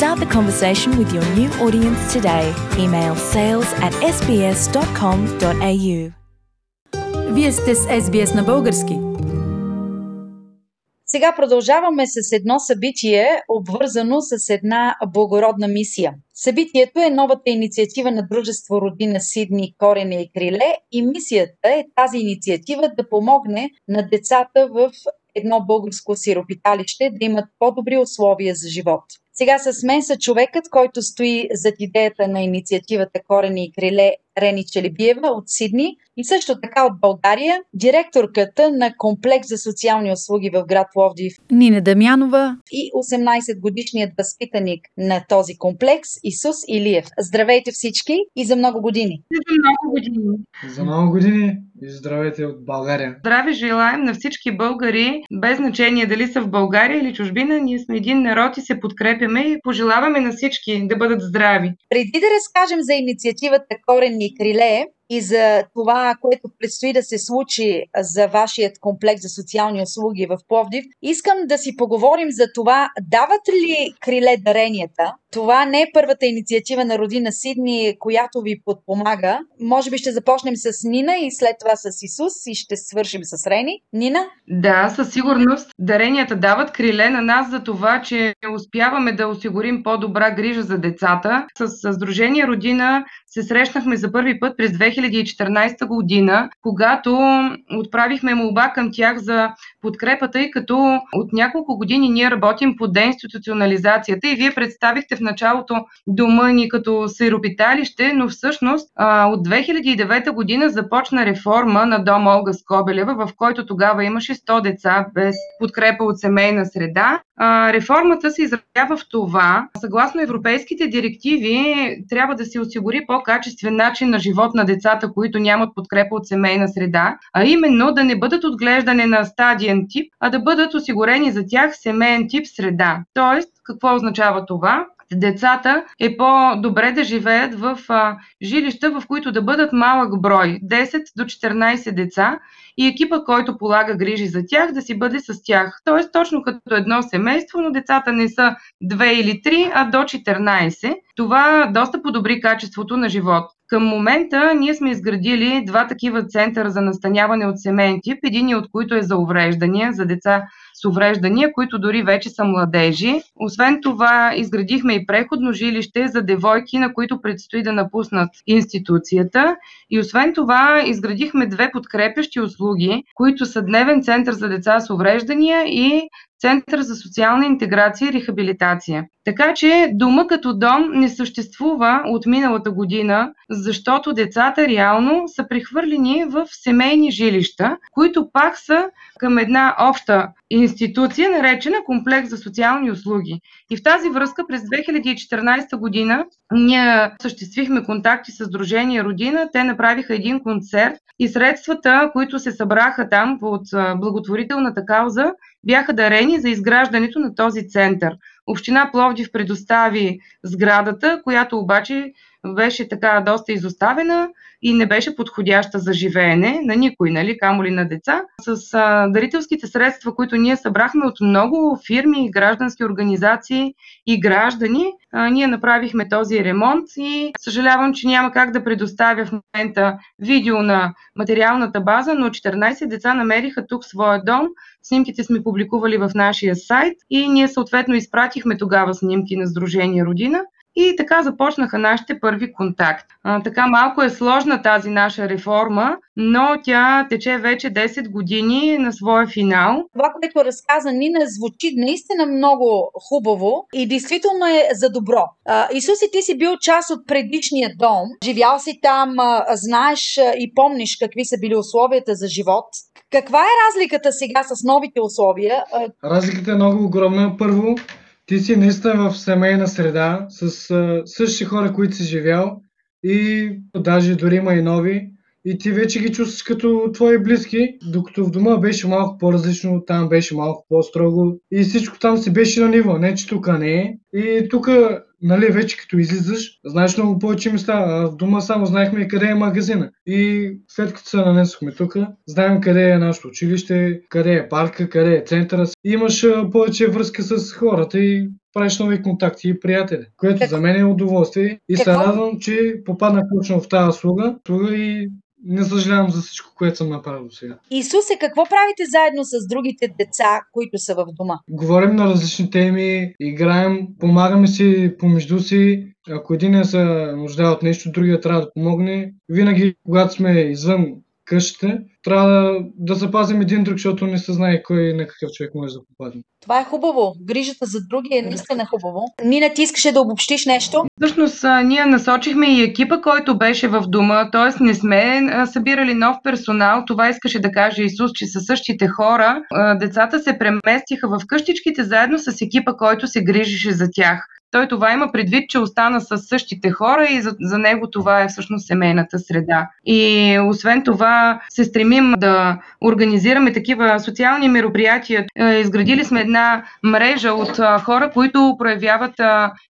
Start the conversation with your new audience today. Email sales at sbs.com.au. Вие сте с SBS на български. Сега продължаваме с едно събитие, обвързано с една благородна мисия. Събитието е новата инициатива на Дружество Родина Сидни, Корене и Криле и мисията е тази инициатива да помогне на децата в едно българско сиропиталище да имат по-добри условия за живот. Сега с мен са човекът, който стои зад идеята на инициативата Корени и криле Рени Челебиева от Сидни и също така от България, директорката на комплекс за социални услуги в град Пловдив Нина Дамянова и 18 годишният възпитаник на този комплекс Исус Илиев. Здравейте всички и за много години! За много години! За много години и здравейте от България! Здраве желаем на всички българи, без значение дали са в България или чужбина, ние сме един народ и се подкрепяме и пожелаваме на всички да бъдат здрави. Преди да разкажем за инициативата Корени и криле и за това, което предстои да се случи за вашият комплекс за социални услуги в Пловдив, искам да си поговорим за това, дават ли криле даренията? Това не е първата инициатива на Родина Сидни, която ви подпомага. Може би ще започнем с Нина и след това с Исус и ще свършим с Рени. Нина? Да, със сигурност даренията дават криле на нас за това, че успяваме да осигурим по-добра грижа за децата. С Сдружение Родина се срещнахме за първи път през 2014 година, когато отправихме молба към тях за подкрепата и като от няколко години ние работим по деинституционализацията и вие представихте в началото дома ни като сиропиталище, но всъщност от 2009 година започна реформа на дом Олга Скобелева, в който тогава имаше 100 деца без подкрепа от семейна среда. Реформата се изразява в това, съгласно европейските директиви, трябва да се осигури по-качествен начин на живот на децата, които нямат подкрепа от семейна среда, а именно да не бъдат отглеждане на стадиен тип, а да бъдат осигурени за тях семейен тип среда. Тоест, какво означава това? децата е по-добре да живеят в а, жилища, в които да бъдат малък брой 10 до 14 деца и екипа, който полага грижи за тях, да си бъде с тях. Тоест, точно като едно семейство, но децата не са 2 или 3, а до 14. Това доста подобри качеството на живот. Към момента ние сме изградили два такива центъра за настаняване от семейен тип, един от които е за увреждания, за деца с увреждания, които дори вече са младежи. Освен това, изградихме и преходно жилище за девойки, на които предстои да напуснат институцията. И освен това, изградихме две подкрепящи услуги, които са дневен център за деца с увреждания и Център за социална интеграция и рехабилитация. Така че дома като дом не съществува от миналата година, защото децата реално са прехвърлени в семейни жилища, които пак са към една обща институция, наречена Комплекс за социални услуги. И в тази връзка през 2014 година ние съществихме контакти с Дружение Родина. Те направиха един концерт и средствата, които се събраха там от благотворителната кауза, бяха дарени за изграждането на този център. Община Пловдив предостави сградата, която обаче беше така доста изоставена и не беше подходяща за живеене на никой, нали, камо ли на деца. С а, дарителските средства, които ние събрахме от много фирми, граждански организации и граждани, а, ние направихме този ремонт и съжалявам, че няма как да предоставя в момента видео на материалната база, но 14 деца намериха тук своя дом. Снимките сме публикували в нашия сайт и ние съответно изпратихме тогава снимки на Сдружение Родина. И така започнаха нашите първи контакти. А, така малко е сложна тази наша реформа, но тя тече вече 10 години на своя финал. Това, което разказа Нина, звучи наистина много хубаво и действително е за добро. А, Исус, и ти си бил част от предишния дом. Живял си там, а, знаеш и помниш какви са били условията за живот. Каква е разликата сега с новите условия? Разликата е много огромна. Първо, ти си наистина в семейна среда с а, същи хора, които си живял и даже дори има и нови. И ти вече ги чувстваш като твои близки, докато в дома беше малко по-различно, там беше малко по-строго. И всичко там си беше на ниво, не че тук не е. И тук, нали, вече като излизаш, знаеш много повече места, а в дома само знаехме къде е магазина. И след като се нанесохме тук, знаем къде е нашето училище, къде е парка, къде е центъра. Имаш повече връзка с хората и правиш нови контакти и приятели, което как... за мен е удоволствие и Какво? се радвам, че попаднах точно в тази слуга, слуга и не съжалявам за всичко, което съм направил до сега. Исусе, какво правите заедно с другите деца, които са в дома? Говорим на различни теми, играем, помагаме си помежду си. Ако един е се нуждае от нещо, другия трябва да помогне. Винаги, когато сме извън къщите, трябва да, да запазим един друг, защото не се знае кой на какъв човек може да попадне. Това е хубаво. Грижата за други е наистина хубаво. Нина, ти искаше да обобщиш нещо? Всъщност, ние насочихме и екипа, който беше в дома, т.е. не сме събирали нов персонал. Това искаше да каже Исус, че са същите хора. Децата се преместиха в къщичките заедно с екипа, който се грижише за тях. Той това има предвид, че остана с същите хора и за, за него това е всъщност семейната среда. И освен това се стремим да организираме такива социални мероприятия. Е, изградили сме една мрежа от хора, които проявяват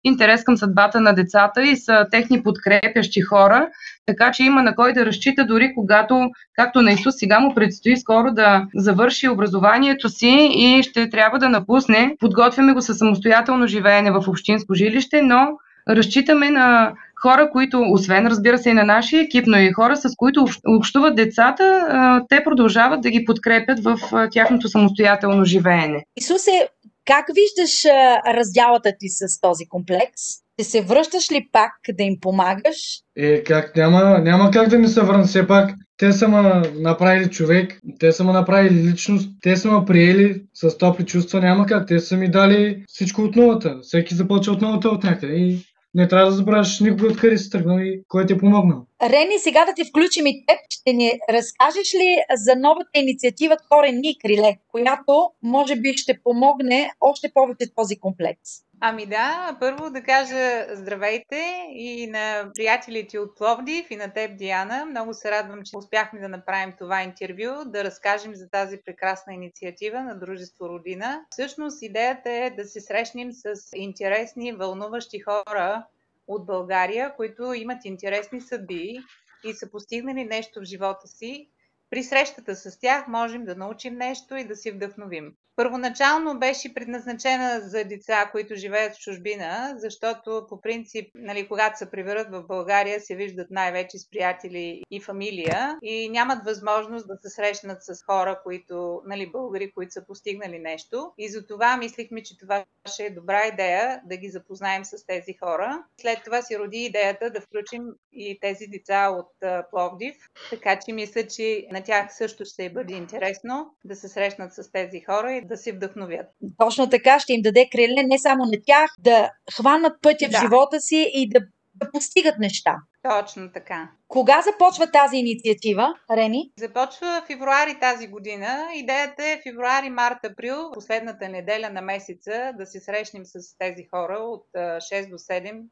интерес към съдбата на децата и са техни подкрепящи хора. Така че има на кой да разчита дори когато, както на Исус сега му предстои скоро да завърши образованието си и ще трябва да напусне. Подготвяме го със самостоятелно живеене в общинско жилище, но разчитаме на хора, които, освен разбира се и на нашия екип, но и хора, с които общуват децата, те продължават да ги подкрепят в тяхното самостоятелно живеене. Исусе, как виждаш раздялата ти с този комплекс? Ще се връщаш ли пак да им помагаш? Е, как? Няма, няма как да не се върна все пак. Те са ме направили човек, те са ме направили личност, те са ме приели с топли чувства, няма как. Те са ми дали всичко от новата. Всеки започва от новата от някъде. И не трябва да забравяш никога откъде си тръгнал и кой ти е помогнал. Рени, сега да ти включим и теб. Ще ни разкажеш ли за новата инициатива Корени криле, която може би ще помогне още повече този комплекс? Ами да, първо да кажа здравейте и на приятелите от Пловдив и на теб, Диана. Много се радвам, че успяхме да направим това интервю, да разкажем за тази прекрасна инициатива на Дружество Родина. Всъщност идеята е да се срещнем с интересни, вълнуващи хора от България, които имат интересни съдби и са постигнали нещо в живота си. При срещата с тях можем да научим нещо и да си вдъхновим. Първоначално беше предназначена за деца, които живеят в чужбина, защото по принцип, нали, когато се приберат в България, се виждат най-вече с приятели и фамилия и нямат възможност да се срещнат с хора, които, нали, българи, които са постигнали нещо. И за това мислихме, че това ще е добра идея да ги запознаем с тези хора. След това се роди идеята да включим и тези деца от Пловдив, така че мисля, че на тях също ще бъде интересно да се срещнат с тези хора и да се вдъхновят. Точно така ще им даде криле не само на тях, да хванат пътя да. в живота си и да, да постигат неща. Точно така. Кога започва тази инициатива, Рени? Започва февруари тази година. Идеята е февруари, март, април, последната неделя на месеца, да се срещнем с тези хора от 6 до 7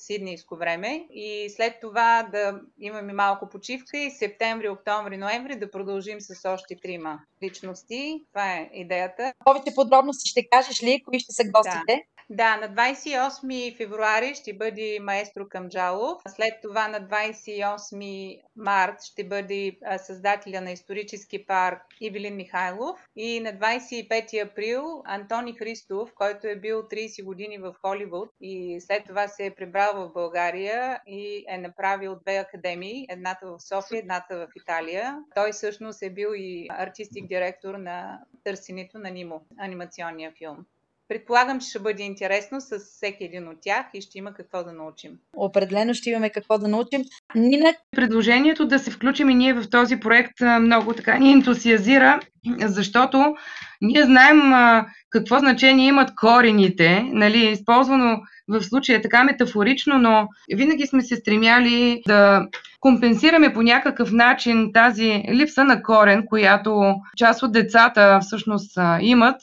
сиднейско време и след това да имаме малко почивка и септември, октомври, ноември да продължим с още трима личности. Това е идеята. Повече подробности ще кажеш ли, кои ще са гостите? Да. На 28 февруари ще бъде маестро Камджалов. След това на 28 март ще бъде създателя на исторически парк Ивелин Михайлов. И на 25 април Антони Христов, който е бил 30 години в Холивуд и след това се е прибрал в България и е направил две академии, едната в София, едната в Италия. Той всъщност е бил и артистик директор на Търсенето на Нимо, анимационния филм. Предполагам, че ще бъде интересно с всеки един от тях и ще има какво да научим. Определено ще имаме какво да научим. Нина? Предложението да се включим и ние в този проект много така ни ентусиазира. Защото ние знаем а, какво значение имат корените, нали, използвано в случая така метафорично, но винаги сме се стремяли да компенсираме по някакъв начин тази липса на корен, която част от децата всъщност имат,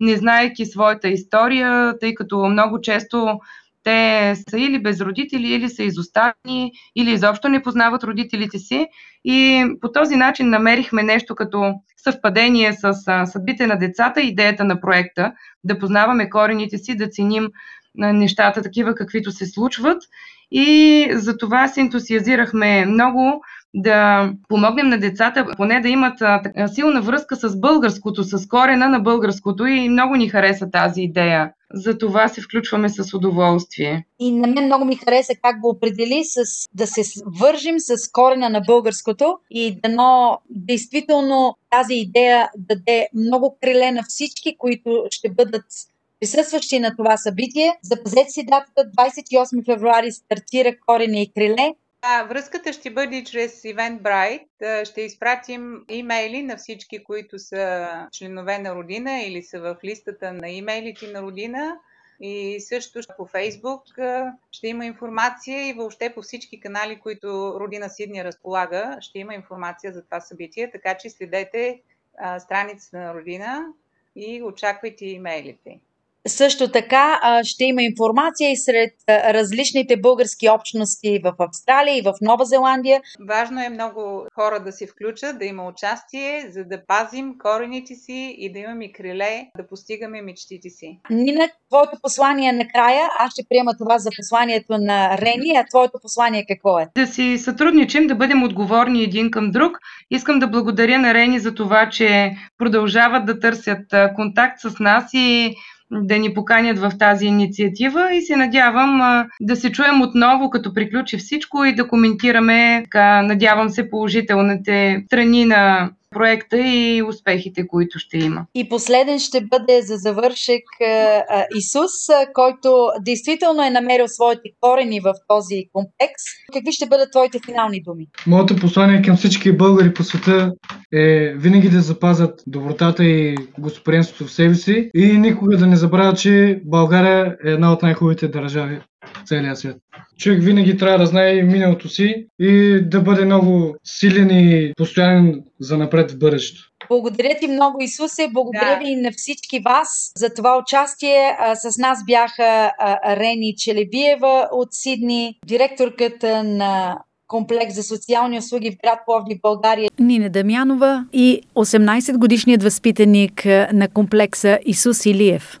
не знаеки своята история, тъй като много често те са или без родители, или са изоставени, или изобщо не познават родителите си. И по този начин намерихме нещо като съвпадение с съдбите на децата, идеята на проекта, да познаваме корените си, да ценим нещата такива, каквито се случват. И за това се ентусиазирахме много да помогнем на децата, поне да имат силна връзка с българското, с корена на българското и много ни хареса тази идея. За това се включваме с удоволствие. И на мен много ми хареса как го определи с да се вържим с корена на българското и дано действително тази идея даде много криле на всички, които ще бъдат присъстващи на това събитие. Запазете си датата 28 февруари стартира Корене и криле. А, връзката ще бъде чрез Eventbrite. Ще изпратим имейли на всички, които са членове на Родина или са в листата на имейлите на Родина. И също по Фейсбук ще има информация и въобще по всички канали, които Родина Сидни разполага, ще има информация за това събитие. Така че следете страницата на Родина и очаквайте имейлите. Също така ще има информация и сред различните български общности в Австралия и в Нова Зеландия. Важно е много хора да се включат, да има участие, за да пазим корените си и да имаме криле, да постигаме мечтите си. Нина, твоето послание накрая, аз ще приема това за посланието на Рени, а твоето послание какво е? Да си сътрудничим, да бъдем отговорни един към друг. Искам да благодаря на Рени за това, че продължават да търсят контакт с нас и да ни поканят в тази инициатива и се надявам да се чуем отново, като приключи всичко и да коментираме, надявам се, положителните страни на проекта и успехите, които ще има. И последен ще бъде за завършек Исус, който действително е намерил своите корени в този комплекс. Какви ще бъдат твоите финални думи? Моето послание към всички българи по света е винаги да запазят добротата и гостоприемството в себе си и никога да не забравят, че България е една от най-хубавите държави целия свет. Човек винаги трябва да знае миналото си и да бъде много силен и постоянен за напред в бъдещето. Благодаря ти много, Исусе. Благодаря да. ви на всички вас за това участие. С нас бяха Рени Челебиева от Сидни, директорката на комплекс за социални услуги в град Пловдив, България. Нина Дамянова и 18-годишният възпитаник на комплекса Исус Илиев.